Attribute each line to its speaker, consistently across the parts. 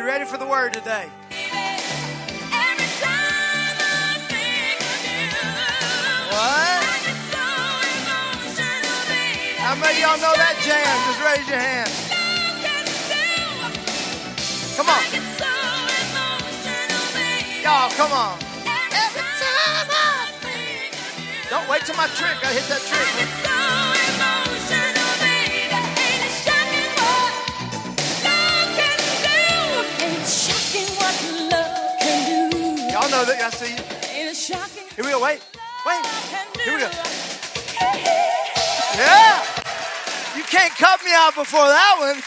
Speaker 1: you ready for the word today? What? How many of y'all know that jam? Just raise your hand. Come on. Y'all, come on. Every time I Don't wait till my trick. I hit that trick. Y'all know that. I see you. Here we go. Wait. Wait. Here we go. Yeah. You can't cut me out before that one.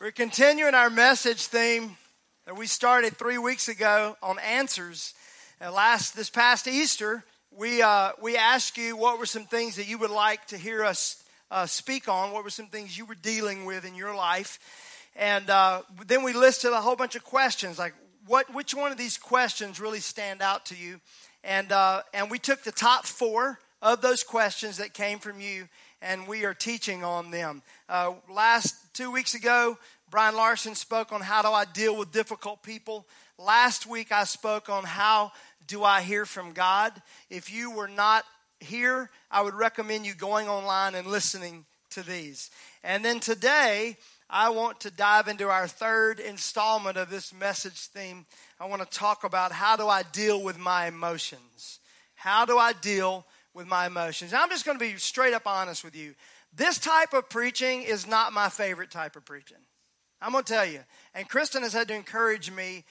Speaker 1: We're continuing our message theme that we started three weeks ago on answers. And last this past Easter, we uh, we asked you what were some things that you would like to hear us uh, speak on. What were some things you were dealing with in your life? And uh, then we listed a whole bunch of questions, like what which one of these questions really stand out to you? And uh, and we took the top four of those questions that came from you, and we are teaching on them. Uh, last two weeks ago, Brian Larson spoke on how do I deal with difficult people. Last week, I spoke on how do I hear from God. If you were not here, I would recommend you going online and listening to these. And then today, I want to dive into our third installment of this message theme. I want to talk about how do I deal with my emotions? How do I deal with my emotions? I'm just going to be straight up honest with you. This type of preaching is not my favorite type of preaching. I'm going to tell you. And Kristen has had to encourage me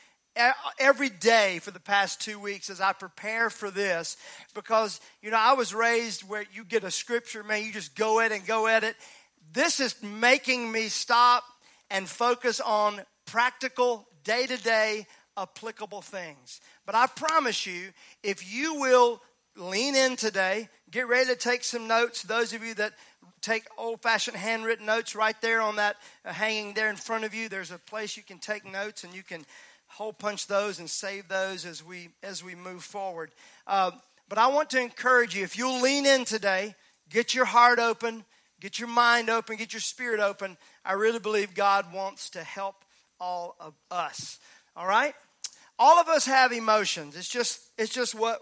Speaker 1: every day for the past two weeks as I prepare for this because, you know, I was raised where you get a scripture, man, you just go at it and go at it. This is making me stop and focus on practical, day to day, applicable things. But I promise you, if you will lean in today, get ready to take some notes. Those of you that take old fashioned handwritten notes right there on that uh, hanging there in front of you, there's a place you can take notes and you can hole punch those and save those as we as we move forward. Uh, but I want to encourage you if you'll lean in today, get your heart open, get your mind open, get your spirit open. I really believe God wants to help all of us. All right, all of us have emotions. It's just it's just what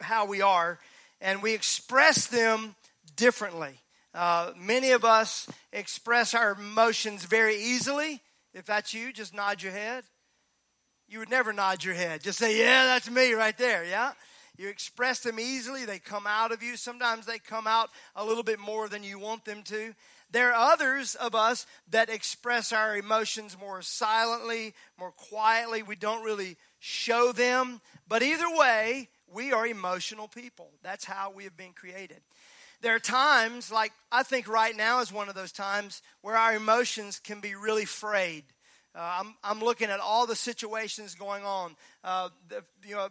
Speaker 1: how we are, and we express them differently. Uh, many of us express our emotions very easily. If that's you, just nod your head you would never nod your head. Just say, Yeah, that's me right there. Yeah? You express them easily, they come out of you. Sometimes they come out a little bit more than you want them to. There are others of us that express our emotions more silently, more quietly. We don't really show them. But either way, we are emotional people. That's how we have been created. There are times, like I think right now is one of those times, where our emotions can be really frayed. Uh, I'm, I'm looking at all the situations going on. Uh, the, you know,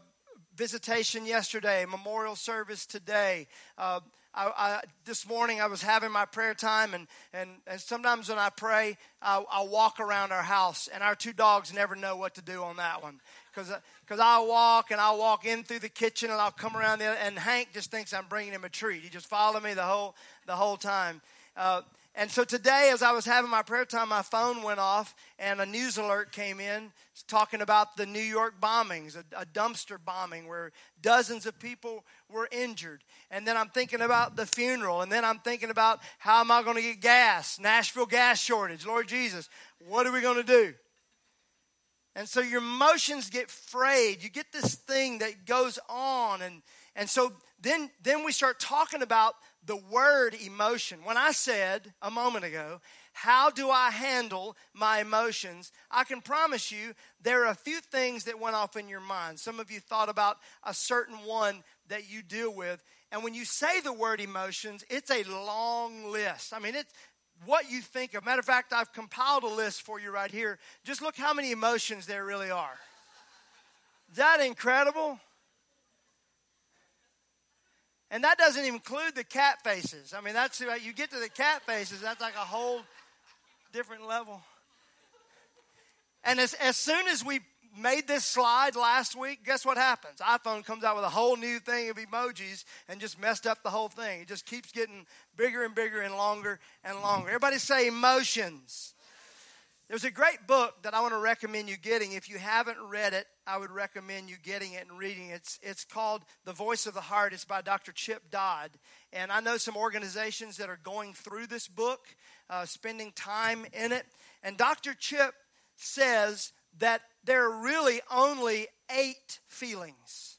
Speaker 1: visitation yesterday, memorial service today. Uh, I, I, this morning I was having my prayer time, and, and, and sometimes when I pray, I, I walk around our house, and our two dogs never know what to do on that one. Because uh, I'll walk and I'll walk in through the kitchen and I'll come around the and Hank just thinks I'm bringing him a treat. He just followed me the whole the whole time. Uh, and so today, as I was having my prayer time, my phone went off and a news alert came in talking about the New York bombings, a, a, dumpster bombing where dozens of people were injured. And then I'm thinking about the funeral. And then I'm thinking about how am I going to get gas? Nashville gas shortage. Lord Jesus, what are we going to do? And so your emotions get frayed. You get this thing that goes on. And, and so then, then we start talking about the word emotion. When I said a moment ago, how do I handle my emotions? I can promise you there are a few things that went off in your mind. Some of you thought about a certain one that you deal with. And when you say the word emotions, it's a long list. I mean, it's what you think of. Matter of fact, I've compiled a list for you right here. Just look how many emotions there really are. Is that incredible? And that doesn't include the cat faces. I mean, that's you get to the cat faces, that's like a whole different level. And as, as soon as we made this slide last week, guess what happens? iPhone comes out with a whole new thing of emojis and just messed up the whole thing. It just keeps getting bigger and bigger and longer and longer. Everybody say emotions. There's a great book that I want to recommend you getting. If you haven't read it, I would recommend you getting it and reading it. It's, it's called The Voice of the Heart. It's by Dr. Chip Dodd. And I know some organizations that are going through this book, uh, spending time in it. And Dr. Chip says that there are really only eight feelings.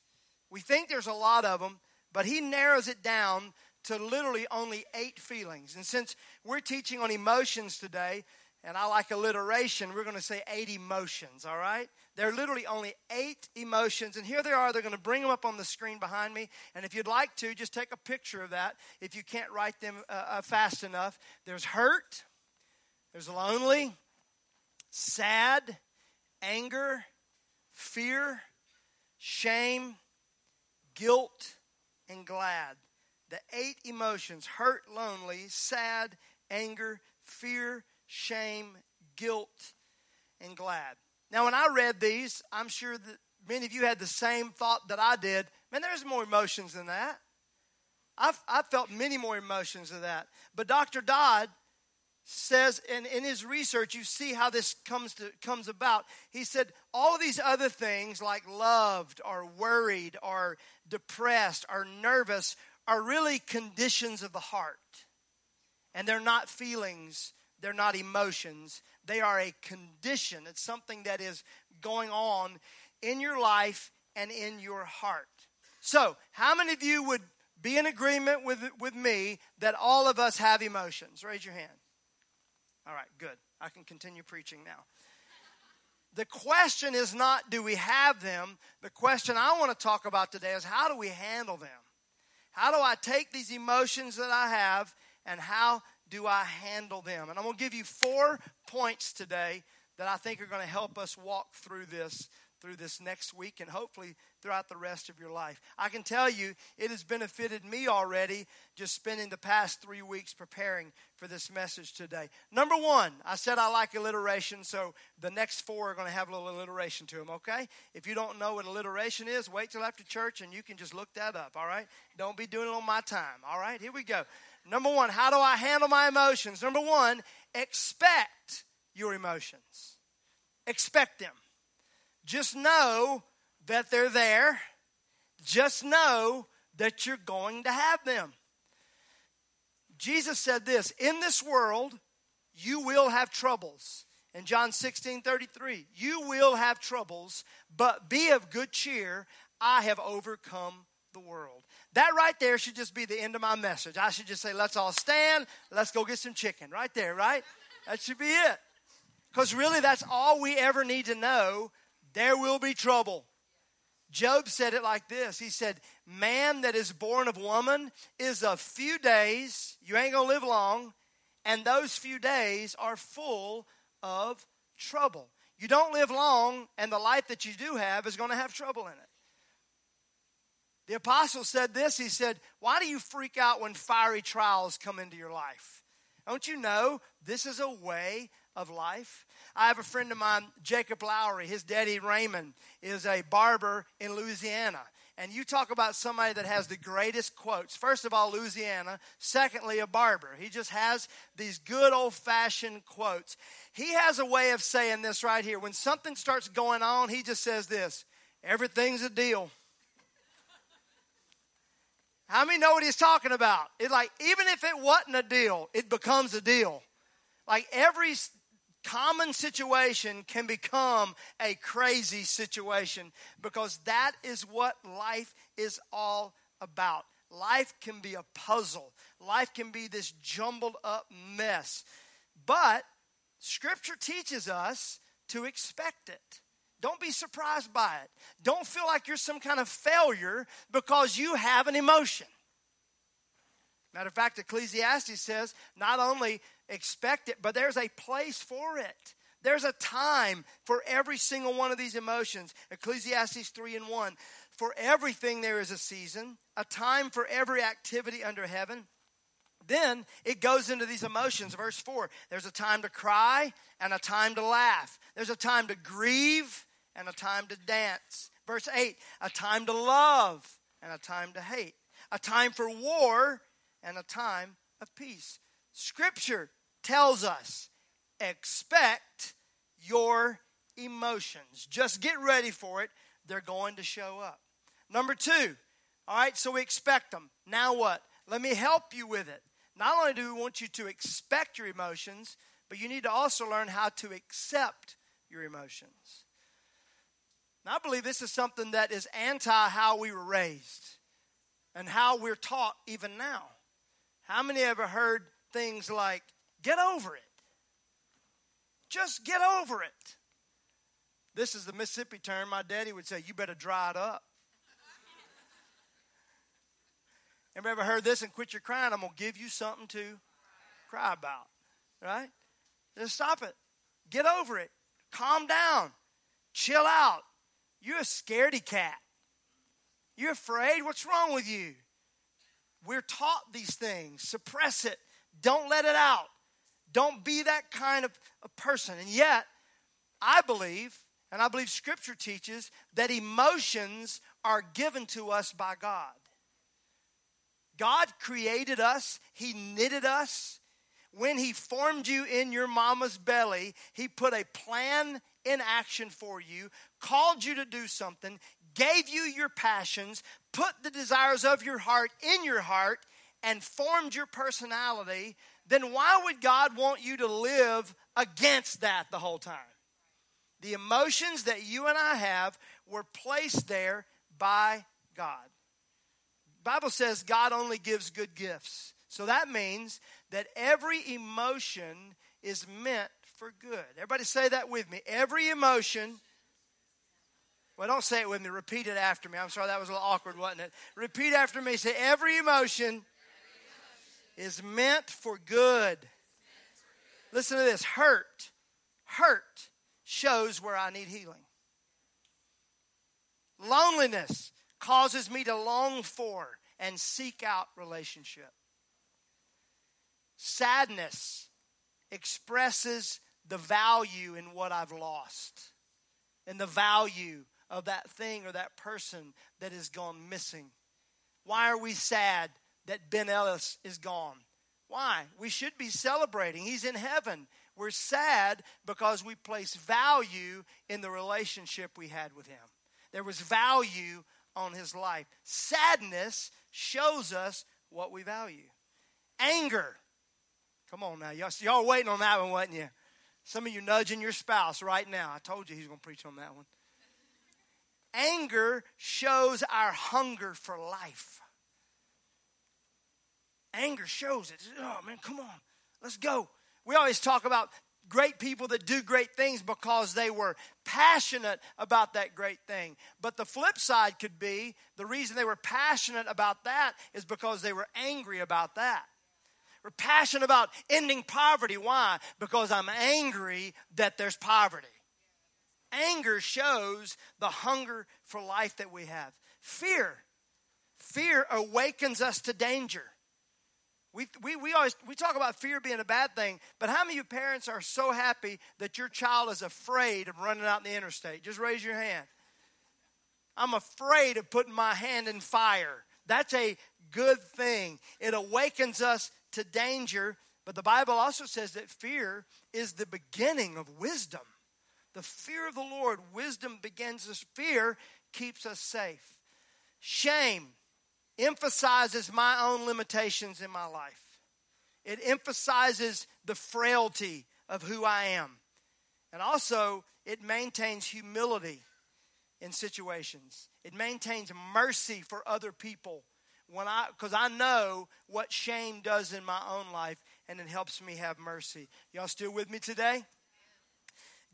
Speaker 1: We think there's a lot of them, but he narrows it down to literally only eight feelings. And since we're teaching on emotions today, and I like alliteration, we're going to say eight emotions, all right? There are literally only eight emotions, and here they are. They're going to bring them up on the screen behind me. And if you'd like to, just take a picture of that if you can't write them uh, uh, fast enough. There's hurt, there's lonely, sad, anger, fear, shame, guilt, and glad. The eight emotions hurt, lonely, sad, anger, fear, shame, guilt, and glad. Now, when I read these, I'm sure that many of you had the same thought that I did. Man, there's more emotions than that. I've, I've felt many more emotions than that. But Dr. Dodd says in, in his research you see how this comes to comes about he said all these other things like loved or worried or depressed or nervous are really conditions of the heart and they're not feelings they're not emotions they are a condition it's something that is going on in your life and in your heart so how many of you would be in agreement with, with me that all of us have emotions raise your hand all right, good. I can continue preaching now. The question is not do we have them? The question I want to talk about today is how do we handle them? How do I take these emotions that I have and how do I handle them? And I'm going to give you four points today that I think are going to help us walk through this through this next week and hopefully throughout the rest of your life. I can tell you it has benefited me already just spending the past three weeks preparing for this message today. Number one, I said I like alliteration, so the next four are going to have a little alliteration to them, okay? If you don't know what alliteration is, wait till after church and you can just look that up, all right? Don't be doing it on my time, all right? Here we go. Number one, how do I handle my emotions? Number one, expect your emotions. Expect them. Just know that they're there. Just know that you're going to have them. Jesus said this In this world, you will have troubles. In John 16 33, you will have troubles, but be of good cheer. I have overcome the world. That right there should just be the end of my message. I should just say, let's all stand, let's go get some chicken. Right there, right? That should be it. Because really, that's all we ever need to know there will be trouble. Job said it like this He said, Man that is born of woman is a few days, you ain't gonna live long, and those few days are full of trouble. You don't live long, and the life that you do have is gonna have trouble in it. The apostle said this He said, Why do you freak out when fiery trials come into your life? Don't you know this is a way of life? I have a friend of mine, Jacob Lowry. His daddy, Raymond, is a barber in Louisiana. And you talk about somebody that has the greatest quotes. First of all, Louisiana. Secondly, a barber. He just has these good old fashioned quotes. He has a way of saying this right here. When something starts going on, he just says this everything's a deal. How many know what he's talking about? It's like, even if it wasn't a deal, it becomes a deal. Like every common situation can become a crazy situation because that is what life is all about. Life can be a puzzle, life can be this jumbled up mess. But Scripture teaches us to expect it. Don't be surprised by it. Don't feel like you're some kind of failure because you have an emotion. Matter of fact, Ecclesiastes says not only expect it, but there's a place for it. There's a time for every single one of these emotions. Ecclesiastes 3 and 1. For everything there is a season, a time for every activity under heaven. Then it goes into these emotions. Verse 4 there's a time to cry and a time to laugh, there's a time to grieve and a time to dance. Verse 8, a time to love and a time to hate. A time for war and a time of peace. Scripture tells us expect your emotions. Just get ready for it. They're going to show up. Number two, all right, so we expect them. Now what? Let me help you with it. Not only do we want you to expect your emotions, but you need to also learn how to accept your emotions. Now, I believe this is something that is anti how we were raised and how we're taught even now. How many ever heard things like, get over it? Just get over it. This is the Mississippi term. My daddy would say, you better dry it up. Ever ever heard this and quit your crying? I'm going to give you something to cry about. Right? Just stop it. Get over it. Calm down. Chill out. You're a scaredy cat. You're afraid? What's wrong with you? We're taught these things. Suppress it. Don't let it out. Don't be that kind of a person. And yet, I believe, and I believe Scripture teaches, that emotions are given to us by God. God created us, He knitted us. When He formed you in your mama's belly, He put a plan in action for you, called you to do something, gave you your passions, put the desires of your heart in your heart, and formed your personality, then why would God want you to live against that the whole time? The emotions that you and I have were placed there by God. Bible says God only gives good gifts. So that means that every emotion is meant for good. Everybody say that with me. Every emotion well, don't say it with me. Repeat it after me. I'm sorry, that was a little awkward, wasn't it? Repeat after me. Say, every emotion, every emotion is meant for good. Listen to this hurt. Hurt shows where I need healing. Loneliness causes me to long for and seek out relationship. Sadness expresses the value in what I've lost and the value of that thing or that person that has gone missing. Why are we sad that Ben Ellis is gone? Why? We should be celebrating. He's in heaven. We're sad because we place value in the relationship we had with him. There was value on his life. Sadness shows us what we value. Anger. Come on now. Y'all, y'all waiting on that one, wasn't you? Some of you nudging your spouse right now. I told you he's going to preach on that one. Anger shows our hunger for life. Anger shows it. Oh, man, come on. Let's go. We always talk about great people that do great things because they were passionate about that great thing. But the flip side could be the reason they were passionate about that is because they were angry about that. We're passionate about ending poverty. Why? Because I'm angry that there's poverty. Anger shows the hunger for life that we have. Fear. Fear awakens us to danger. We, we, we always we talk about fear being a bad thing, but how many parents are so happy that your child is afraid of running out in the interstate? Just raise your hand. I'm afraid of putting my hand in fire. That's a good thing. It awakens us to danger, but the Bible also says that fear is the beginning of wisdom. The fear of the Lord, wisdom begins us. Fear keeps us safe. Shame emphasizes my own limitations in my life. It emphasizes the frailty of who I am. And also, it maintains humility in situations. It maintains mercy for other people when I because I know what shame does in my own life and it helps me have mercy. Y'all still with me today?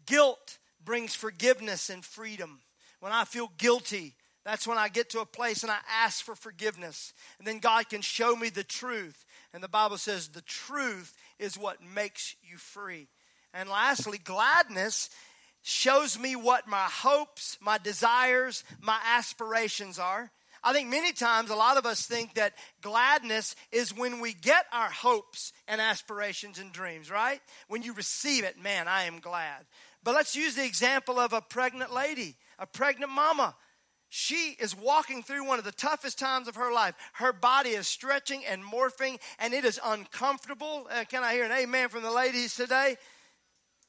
Speaker 1: Guilt brings forgiveness and freedom. When I feel guilty, that's when I get to a place and I ask for forgiveness. And then God can show me the truth. And the Bible says the truth is what makes you free. And lastly, gladness shows me what my hopes, my desires, my aspirations are. I think many times a lot of us think that gladness is when we get our hopes and aspirations and dreams, right? When you receive it, man, I am glad. But let's use the example of a pregnant lady, a pregnant mama. She is walking through one of the toughest times of her life. Her body is stretching and morphing, and it is uncomfortable. Uh, can I hear an amen from the ladies today?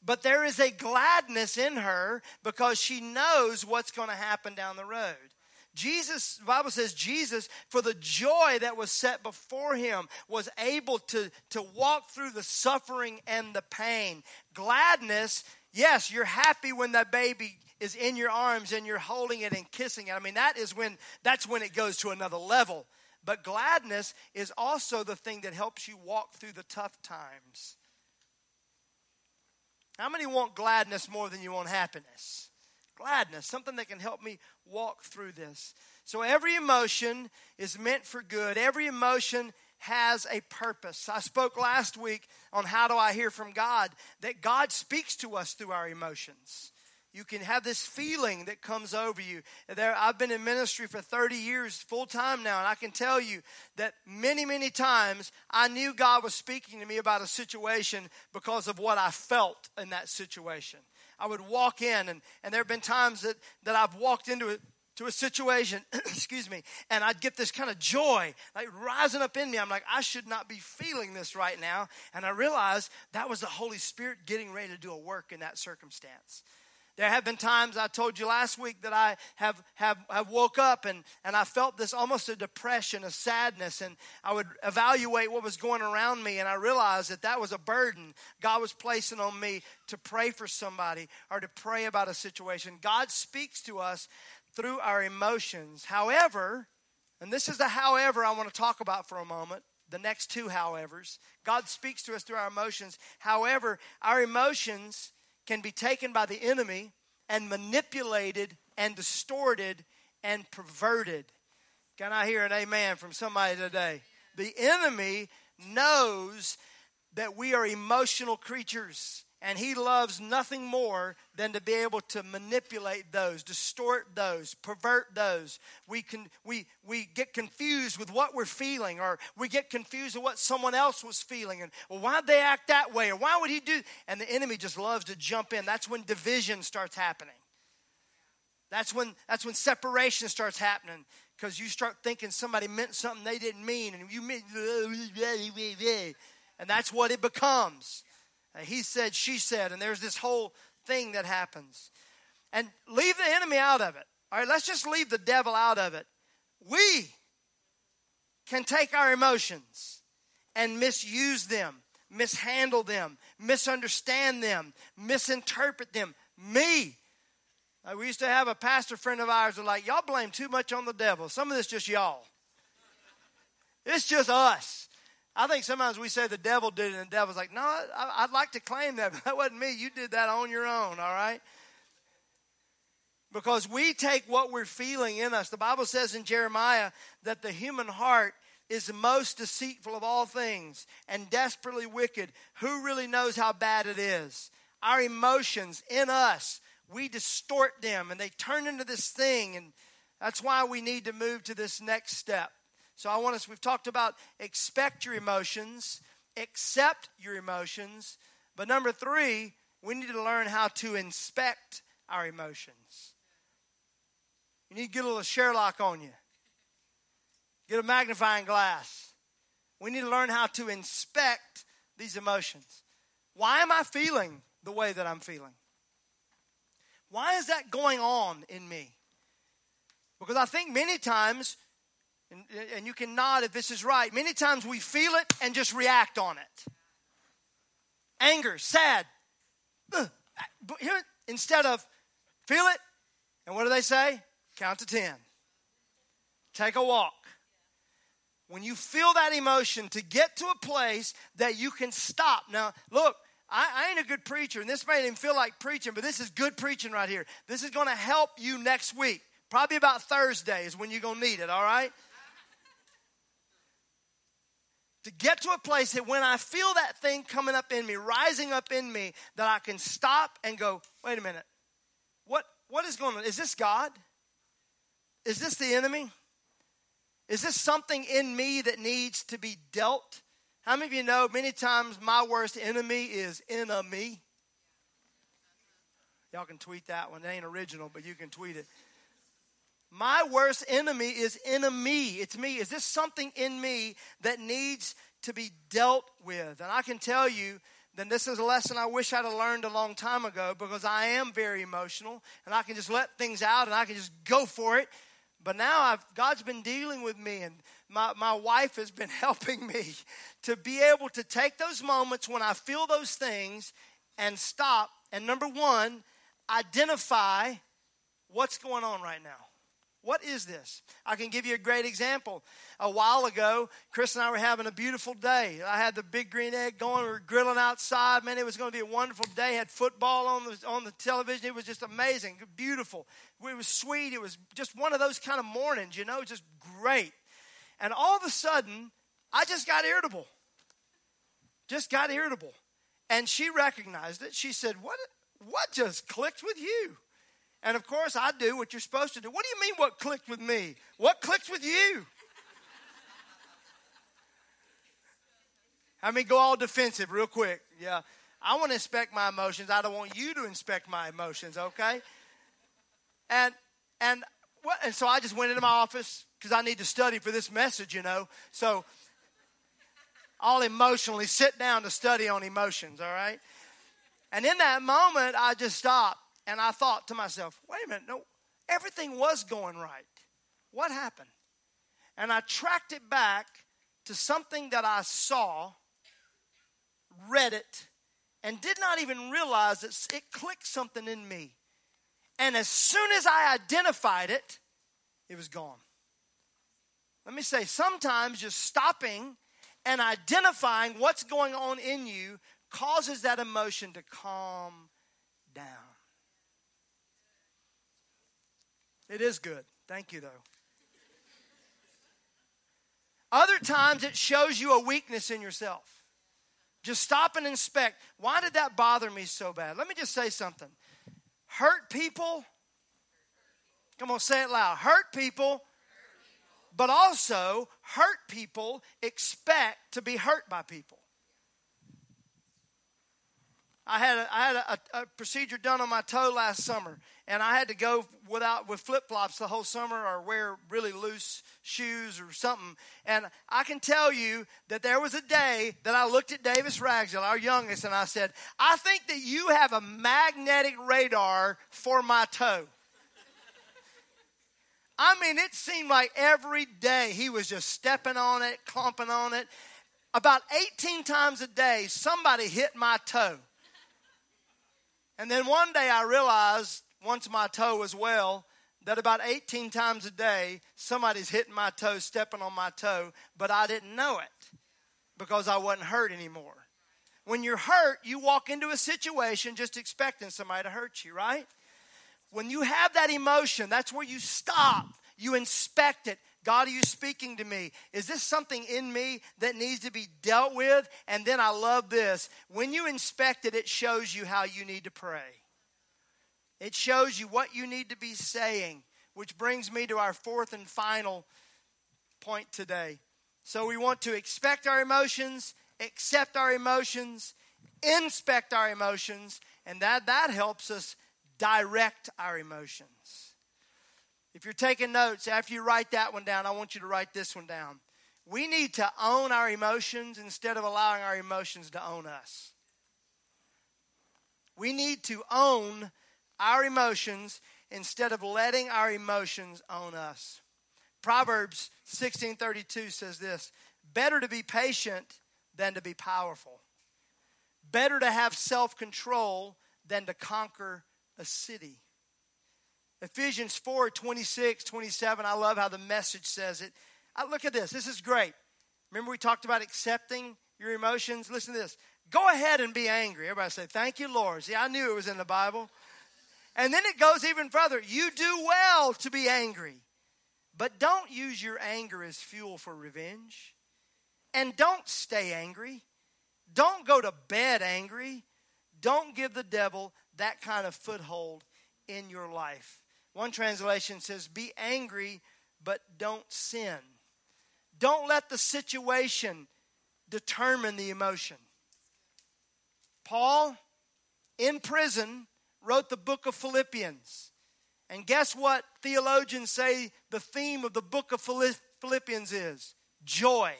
Speaker 1: But there is a gladness in her because she knows what's going to happen down the road. Jesus, the Bible says, Jesus, for the joy that was set before him, was able to, to walk through the suffering and the pain. Gladness, yes, you're happy when that baby is in your arms and you're holding it and kissing it. I mean, that is when that's when it goes to another level. But gladness is also the thing that helps you walk through the tough times. How many want gladness more than you want happiness? Gladness, something that can help me walk through this. So every emotion is meant for good. Every emotion has a purpose. I spoke last week on how do I hear from God that God speaks to us through our emotions. You can have this feeling that comes over you. There, I've been in ministry for 30 years full time now, and I can tell you that many, many times I knew God was speaking to me about a situation because of what I felt in that situation. I would walk in, and, and there have been times that, that I've walked into it to a situation, excuse me, and I'd get this kind of joy like rising up in me. I'm like, I should not be feeling this right now. And I realized that was the Holy Spirit getting ready to do a work in that circumstance. There have been times I told you last week that I have, have, have woke up and, and I felt this almost a depression, a sadness, and I would evaluate what was going around me, and I realized that that was a burden God was placing on me to pray for somebody or to pray about a situation. God speaks to us through our emotions. However, and this is the however I want to talk about for a moment, the next two howevers. God speaks to us through our emotions. However, our emotions can be taken by the enemy and manipulated and distorted and perverted. Can I hear an amen from somebody today? The enemy knows that we are emotional creatures. And he loves nothing more than to be able to manipulate those, distort those, pervert those. We, can, we, we get confused with what we're feeling, or we get confused with what someone else was feeling. And well, why'd they act that way? Or why would he do? And the enemy just loves to jump in. That's when division starts happening. That's when, that's when separation starts happening because you start thinking somebody meant something they didn't mean, and you meant, and that's what it becomes. He said, she said, and there's this whole thing that happens. And leave the enemy out of it. All right, let's just leave the devil out of it. We can take our emotions and misuse them, mishandle them, misunderstand them, misinterpret them. Me. We used to have a pastor friend of ours who like, y'all blame too much on the devil. Some of this just y'all. It's just us. I think sometimes we say the devil did it, and the devil's like, no, I, would like to claim that, but that wasn't me. You did that on your own, all right? Because we take what we're feeling in us. The Bible says in Jeremiah that the human heart is the most deceitful of all things and desperately wicked. Who really knows how bad it is? Our emotions in us, we distort them and they turn into this thing, and that's why we need to move to this next step. So I want us, we've talked about expect your emotions, accept your emotions. But number three, we need to learn how to inspect our emotions. You need to get a little Sherlock on you, get a magnifying glass. We need to learn how to inspect these emotions. Why am I feeling the way that I'm feeling? Why is that going on in me? Because I think many times and, and you can nod if this is right. Many times we feel it and just react on it. Anger, sad. But here, instead of feel it, and what do they say? Count to 10. Take a walk. When you feel that emotion, to get to a place that you can stop. Now, look, I, I, ain't a good preacher, and this may even feel like preaching, but this is good preaching right here. This is going to help you next week. Probably about Thursday is when you're going to need it, all right? To get to a place that when I feel that thing coming up in me, rising up in me, that I can stop and go, wait a minute, what, what is going on? Is this God? Is this the enemy? Is this something in me that needs to be dealt? How many of you know many times my worst enemy is enemy? Y'all can tweet that one. It ain't original, but you can tweet it. My worst enemy is in me. It's me. Is this something in me that needs to be dealt with? And I can tell you, then this is a lesson I wish I'd have learned a long time ago because I am very emotional and I can just let things out and I can just go for it. But now I've, God's been dealing with me and my, my wife has been helping me to be able to take those moments when I feel those things and stop. And number one, identify what's going on right now. What is this? I can give you a great example. A while ago, Chris and I were having a beautiful day. I had the big green egg going. We were grilling outside. Man, it was going to be a wonderful day. Had football on the, on the television. It was just amazing, beautiful. It was sweet. It was just one of those kind of mornings, you know, just great. And all of a sudden, I just got irritable. Just got irritable. And she recognized it. She said, What, what just clicked with you? And of course, I do what you're supposed to do. What do you mean, what clicked with me? What clicked with you? I mean, go all defensive real quick. Yeah. I want to inspect my emotions. I don't want you to inspect my emotions, okay? And and what and so I just went into my office because I need to study for this message, you know. So I'll emotionally sit down to study on emotions, all right? And in that moment, I just stopped and I thought to myself, wait a minute, no, everything was going right. What happened? And I tracked it back to something that I saw, read it, and did not even realize that it clicked something in me. And as soon as I identified it, it was gone. Let me say, sometimes just stopping and identifying what's going on in you causes that emotion to calm down. It is good. Thank you, though. Other times it shows you a weakness in yourself. Just stop and inspect. Why did that bother me so bad? Let me just say something. Hurt people, come on, say it loud. Hurt people, but also hurt people expect to be hurt by people. I had a, I had a, a, procedure done on my toe last summer, and I had to go without with flip flops the whole summer, or wear really loose shoes or something. And I can tell you that there was a day that I looked at Davis Ragsdale, our youngest, and I said, "I think that you have a magnetic radar for my toe." I mean, it seemed like every day he was just stepping on it, clumping on it. About 18 times a day, somebody hit my toe. And then one day I realized, once my toe was well, that about 18 times a day, somebody's hitting my toe, stepping on my toe, but I didn't know it because I wasn't hurt anymore. When you're hurt, you walk into a situation just expecting somebody to hurt you, right? When you have that emotion, that's where you stop. You inspect it. God, are you speaking to me? Is this something in me that needs to be dealt with? And then I love this. When you inspect it, it shows you how you need to pray. It shows you what you need to be saying, which brings me to our fourth and final point today. So we want to expect our emotions, accept our emotions, inspect our emotions, and that, that helps us direct our emotions. If you're taking notes, after you write that one down, I want you to write this one down. We need to own our emotions instead of allowing our emotions to own us. We need to own our emotions instead of letting our emotions own us. Proverbs 16:32 says this, better to be patient than to be powerful. Better to have self-control than to conquer a city. Ephesians 4 26, 27. I love how the message says it. I, look at this. This is great. Remember, we talked about accepting your emotions? Listen to this. Go ahead and be angry. Everybody say, Thank you, Lord. See, I knew it was in the Bible. And then it goes even further. You do well to be angry, but don't use your anger as fuel for revenge. And don't stay angry. Don't go to bed angry. Don't give the devil that kind of foothold in your life. One translation says, Be angry, but don't sin. Don't let the situation determine the emotion. Paul, in prison, wrote the book of Philippians. And guess what theologians say the theme of the book of Philippians is? Joy.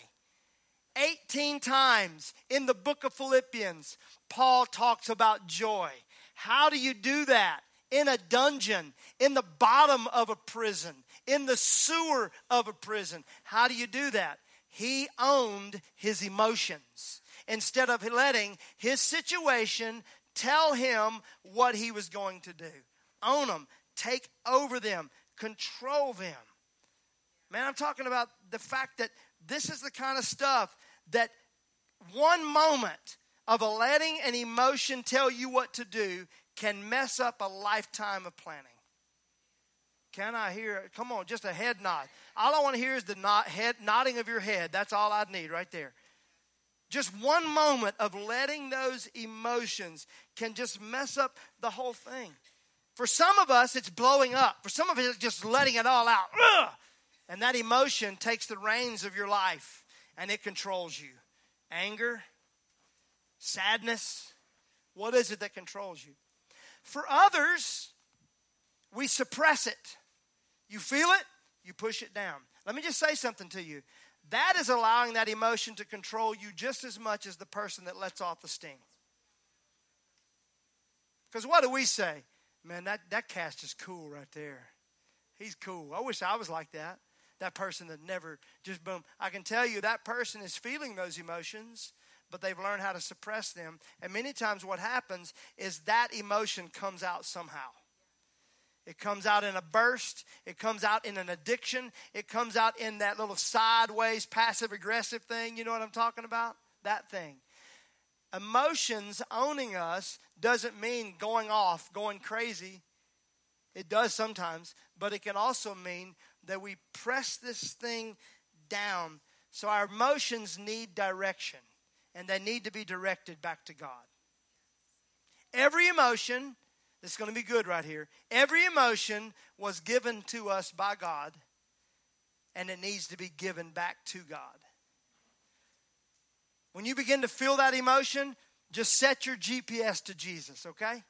Speaker 1: 18 times in the book of Philippians, Paul talks about joy. How do you do that? In a dungeon, in the bottom of a prison, in the sewer of a prison. How do you do that? He owned his emotions instead of letting his situation tell him what he was going to do. Own them, take over them, control them. Man, I'm talking about the fact that this is the kind of stuff that one moment of letting an emotion tell you what to do can mess up a lifetime of planning. Can I hear? Come on, just a head nod. All I want to hear is the nod, head, nodding of your head. That's all I need right there. Just one moment of letting those emotions can just mess up the whole thing. For some of us, it's blowing up. For some of us, it's just letting it all out. Ugh! And that emotion takes the reins of your life and it controls you. Anger, sadness, what is it that controls you? For others, we suppress it. You feel it, you push it down. Let me just say something to you. That is allowing that emotion to control you just as much as the person that lets off the sting. Because what do we say? Man, that, that cast is cool right there. He's cool. I wish I was like that. That person that never just boom. I can tell you that person is feeling those emotions, but they've learned how to suppress them. And many times what happens is that emotion comes out somehow. It comes out in a burst. It comes out in an addiction. It comes out in that little sideways passive aggressive thing. You know what I'm talking about? That thing. Emotions owning us doesn't mean going off, going crazy. It does sometimes, but it can also mean that we press this thing down. So our emotions need direction, and they need to be directed back to God. Every emotion this is going to be good right here. Every emotion was given to us by God, and it needs to be given back to God. When you begin to feel that emotion, just set your GPS to Jesus, okay?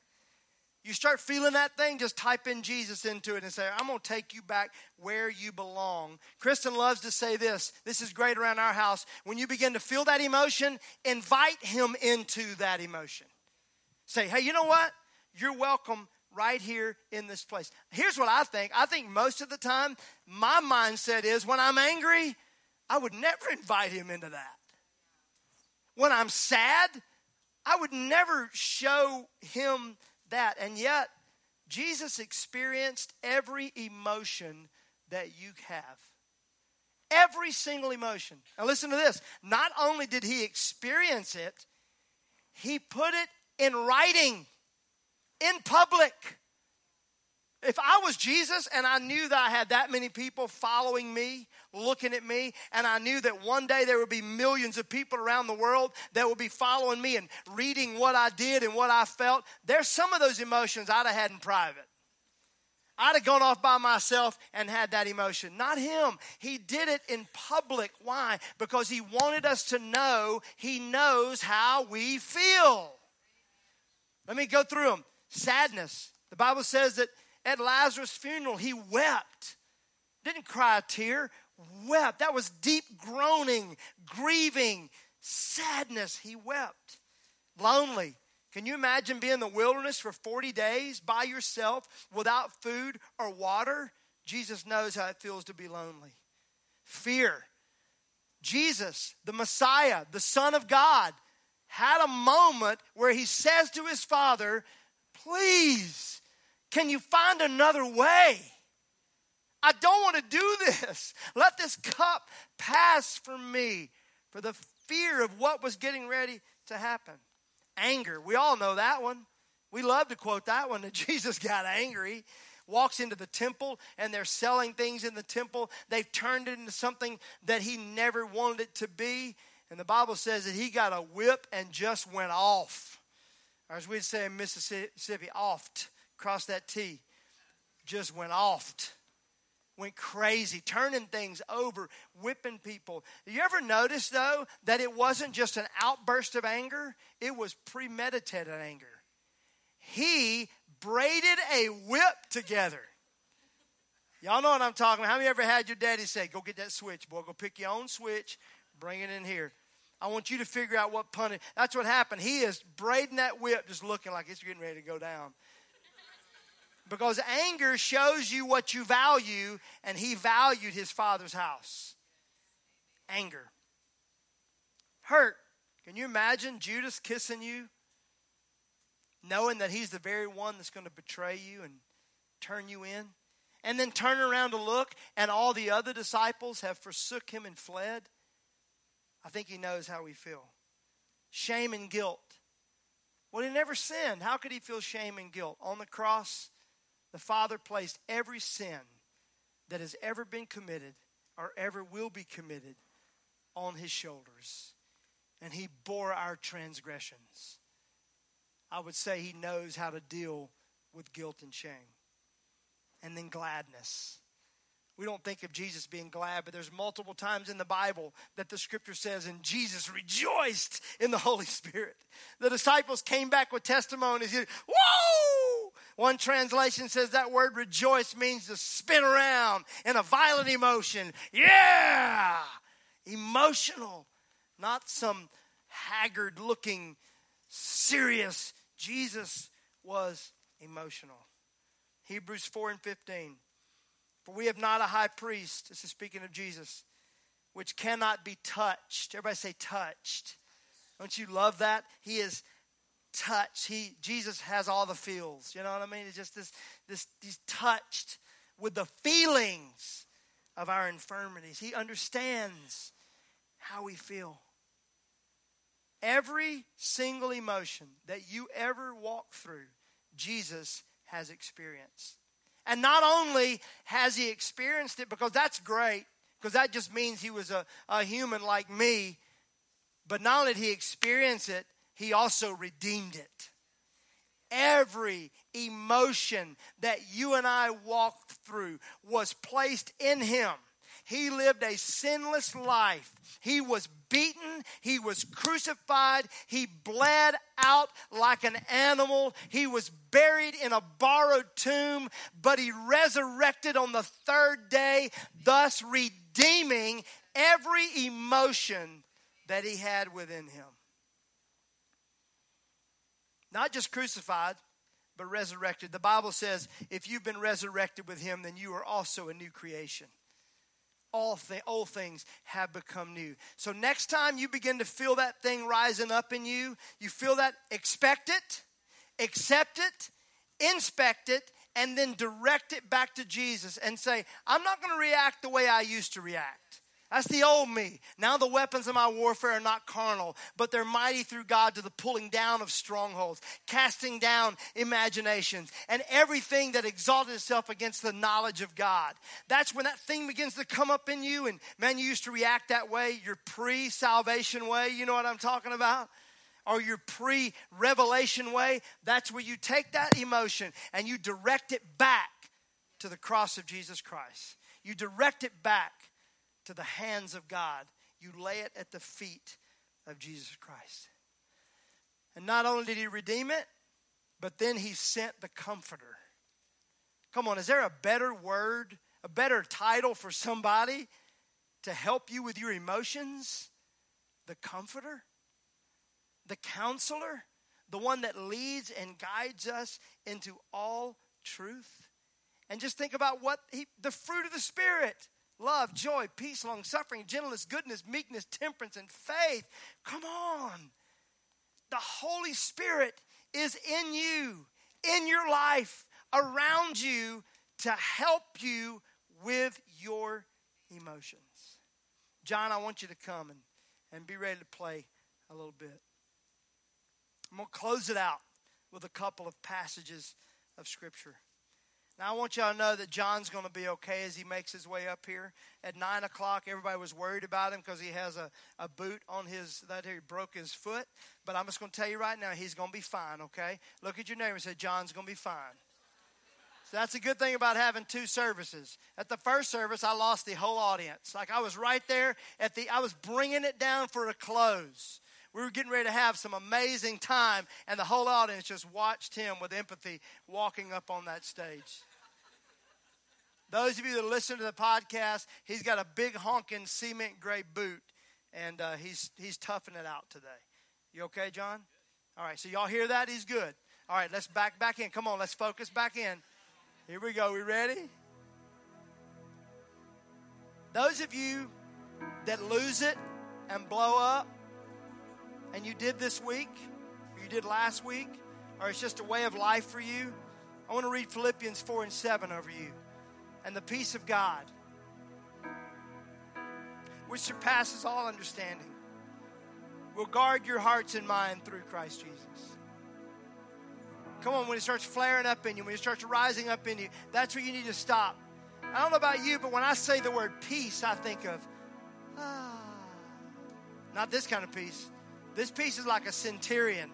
Speaker 1: You start feeling that thing, just type in Jesus into it and say, I'm going to take you back where you belong. Kristen loves to say this. This is great around our house. When you begin to feel that emotion, invite him into that emotion. Say, hey, you know what? You're welcome right here in this place. Here's what I think I think most of the time, my mindset is when I'm angry, I would never invite him into that. When I'm sad, I would never show him that. And yet, Jesus experienced every emotion that you have. Every single emotion. Now, listen to this. Not only did he experience it, he put it in writing in public. If I was Jesus and I knew that I had that many people following me, looking at me, and I knew that one day there would be millions of people around the world that would be following me and reading what I did and what I felt, there's some of those emotions I'd have had in private. I'd have gone off by myself and had that emotion. Not him. He did it in public. Why? Because he wanted us to know he knows how we feel. Let me go through them sadness. The Bible says that at Lazarus' funeral, he wept. Didn't cry a tear, wept. That was deep groaning, grieving, sadness. He wept. Lonely. Can you imagine being in the wilderness for 40 days by yourself without food or water? Jesus knows how it feels to be lonely. Fear. Jesus, the Messiah, the Son of God, had a moment where he says to his Father, Please, can you find another way? I don't want to do this. Let this cup pass from me for the fear of what was getting ready to happen. Anger. We all know that one. We love to quote that one that Jesus got angry. Walks into the temple and they're selling things in the temple. They've turned it into something that he never wanted it to be. And the Bible says that he got a whip and just went off or as we'd say in Mississippi, oft, cross that T, just went oft, went crazy, turning things over, whipping people. You ever notice, though, that it wasn't just an outburst of anger, it was premeditated anger. He braided a whip together. Y'all know what I'm talking about. How many ever had your daddy say, Go get that switch, boy, go pick your own switch, bring it in here? I want you to figure out what punishment. That's what happened. He is braiding that whip, just looking like it's getting ready to go down. Because anger shows you what you value, and he valued his father's house. Anger. Hurt. Can you imagine Judas kissing you, knowing that he's the very one that's going to betray you and turn you in? And then turn around to look, and all the other disciples have forsook him and fled? I think he knows how we feel shame and guilt. Well, he never sinned. How could he feel shame and guilt? On the cross, the Father placed every sin that has ever been committed or ever will be committed on his shoulders. And he bore our transgressions. I would say he knows how to deal with guilt and shame. And then gladness we don't think of Jesus being glad, but there's multiple times in the Bible that the scripture says, and Jesus rejoiced in the Holy Spirit. The disciples came back with testimonies. Whoa! One translation says that word rejoice means to spin around in a violent emotion. Yeah! Emotional, not some haggard looking, serious. Jesus was emotional. Hebrews 4 and 15. For we have not a high priest, this is speaking of Jesus, which cannot be touched. Everybody say touched. Don't you love that? He is touched. He Jesus has all the feels. You know what I mean? It's just this this he's touched with the feelings of our infirmities. He understands how we feel. Every single emotion that you ever walk through, Jesus has experienced. And not only has he experienced it, because that's great, because that just means he was a, a human like me, but not only did he experience it, he also redeemed it. Every emotion that you and I walked through was placed in him he lived a sinless life. He was beaten. He was crucified. He bled out like an animal. He was buried in a borrowed tomb, but he resurrected on the third day, thus redeeming every emotion that he had within him. Not just crucified, but resurrected. The Bible says if you've been resurrected with him, then you are also a new creation all things have become new. So next time you begin to feel that thing rising up in you, you feel that, expect it, accept it, inspect it, and then direct it back to Jesus and say, I'm not going to react the way I used to react. That's the old me. Now the weapons of my warfare are not carnal, but they're mighty through God to the pulling down of strongholds, casting down imaginations, and everything that exalted itself against the knowledge of God. That's when that thing begins to come up in you. And man, you used to react that way, your pre salvation way. You know what I'm talking about? Or your pre revelation way. That's where you take that emotion and you direct it back to the cross of Jesus Christ. You direct it back to the hands of God. You lay it at the feet of Jesus Christ. And not only did he redeem it, but then he sent the comforter. Come on, is there a better word, a better title for somebody to help you with your emotions? The comforter, the counselor, the one that leads and guides us into all truth. And just think about what he, the fruit of the Spirit love, joy, peace, long suffering, gentleness, goodness, meekness, temperance, and faith. Come on. The Holy Spirit is in you, in your life, around you to help you with your emotions. John, I want you to come and, and be ready to play a little bit. I'm going to close it out with a couple of passages of Scripture. Now, I want y'all to know that John's going to be okay as he makes his way up here. At 9 o'clock, everybody was worried about him because he has a, a boot on his, that he broke his foot. But I'm just going to tell you right now, he's going to be fine, okay? Look at your neighbor and say, John's going to be fine. So that's a good thing about having two services. At the first service, I lost the whole audience. Like I was right there at the, I was bringing it down for a close We were getting ready to have some amazing time, and the whole audience just watched him with empathy walking up on that stage. Those of you that listen to the podcast, he's got a big honking cement gray boot, and uh, he's he's toughing it out today. You okay, John? All right. So y'all hear that? He's good. All right. Let's back back in. Come on. Let's focus back in. Here we go. We ready? Those of you that lose it and blow up, and you did this week, or you did last week, or it's just a way of life for you, I want to read Philippians 4 and 7 over you. And the peace of God, which surpasses all understanding, will guard your hearts and mind through Christ Jesus. Come on, when it starts flaring up in you, when it starts rising up in you, that's where you need to stop. I don't know about you, but when I say the word peace, I think of, ah, not this kind of peace. This peace is like a centurion,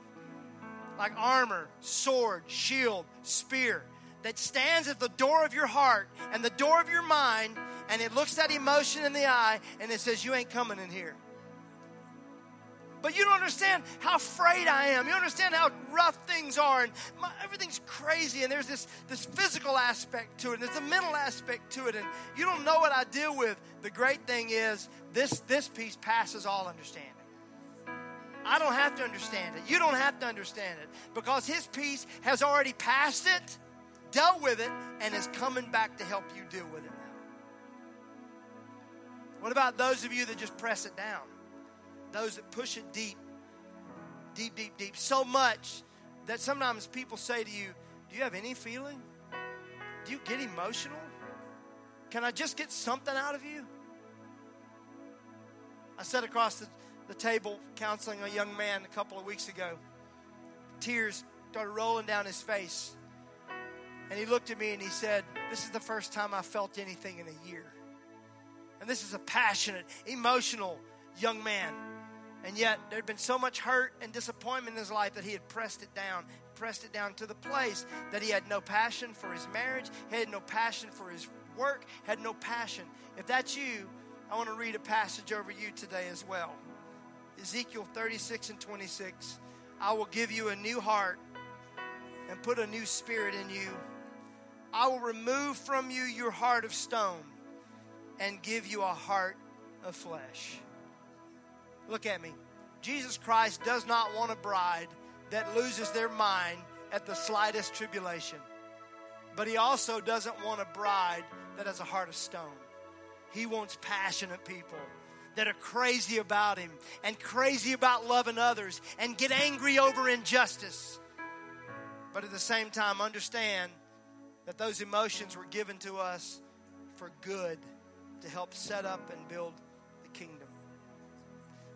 Speaker 1: like armor, sword, shield, spear that stands at the door of your heart and the door of your mind, and it looks that emotion in the eye and it says, You ain't coming in here. But you don't understand how afraid I am. You understand how rough things are, and my, everything's crazy. And there's this, this physical aspect to it, and there's a mental aspect to it, and you don't know what I deal with. The great thing is, this, this peace passes all understanding. I don't have to understand it. You don't have to understand it because His peace has already passed it dealt with it and is coming back to help you deal with it now. What about those of you that just press it down? Those that push it deep, deep, deep, deep, so much that sometimes people say to you, Do you have any feeling? Do you get emotional? Can I just get something out of you? I sat across the, the table counseling a young man a couple of weeks ago. Tears started rolling down his face. And he looked at me and he said, This is the first time I felt anything in a year. And this is a passionate, emotional young man. And yet, there had been so much hurt and disappointment in his life that he had pressed it down, pressed it down to the place that he had no passion for his marriage, he had no passion for his work, had no passion. If that's you, I want to read a passage over you today as well. Ezekiel 36 and 26. I will give you a new heart and put a new spirit in you I will remove from you your heart of stone and give you a heart of flesh. Look at me. Jesus Christ does not want a bride that loses their mind at the slightest tribulation. But he also doesn't want a bride that has a heart of stone. He wants passionate people that are crazy about him and crazy about loving others and get angry over injustice. But at the same time, understand that those emotions were given to us for good to help set up and build the kingdom.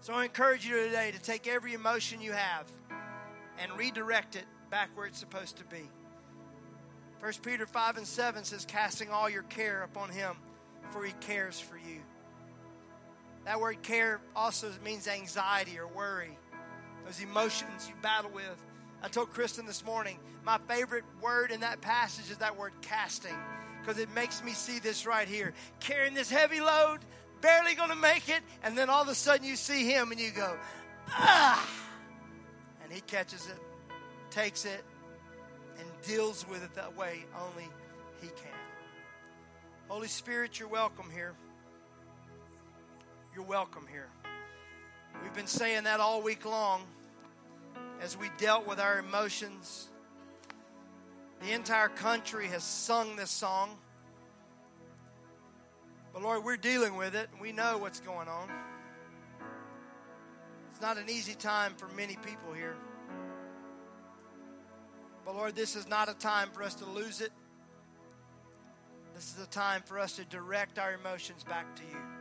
Speaker 1: So I encourage you today to take every emotion you have and redirect it back where it's supposed to be. 1 Peter 5 and 7 says, Casting all your care upon him, for he cares for you. That word care also means anxiety or worry, those emotions you battle with. I told Kristen this morning, my favorite word in that passage is that word casting, because it makes me see this right here. Carrying this heavy load, barely going to make it, and then all of a sudden you see him and you go, ah! And he catches it, takes it, and deals with it that way only he can. Holy Spirit, you're welcome here. You're welcome here. We've been saying that all week long as we dealt with our emotions. The entire country has sung this song. But Lord, we're dealing with it we know what's going on. It's not an easy time for many people here. But Lord, this is not a time for us to lose it. This is a time for us to direct our emotions back to you.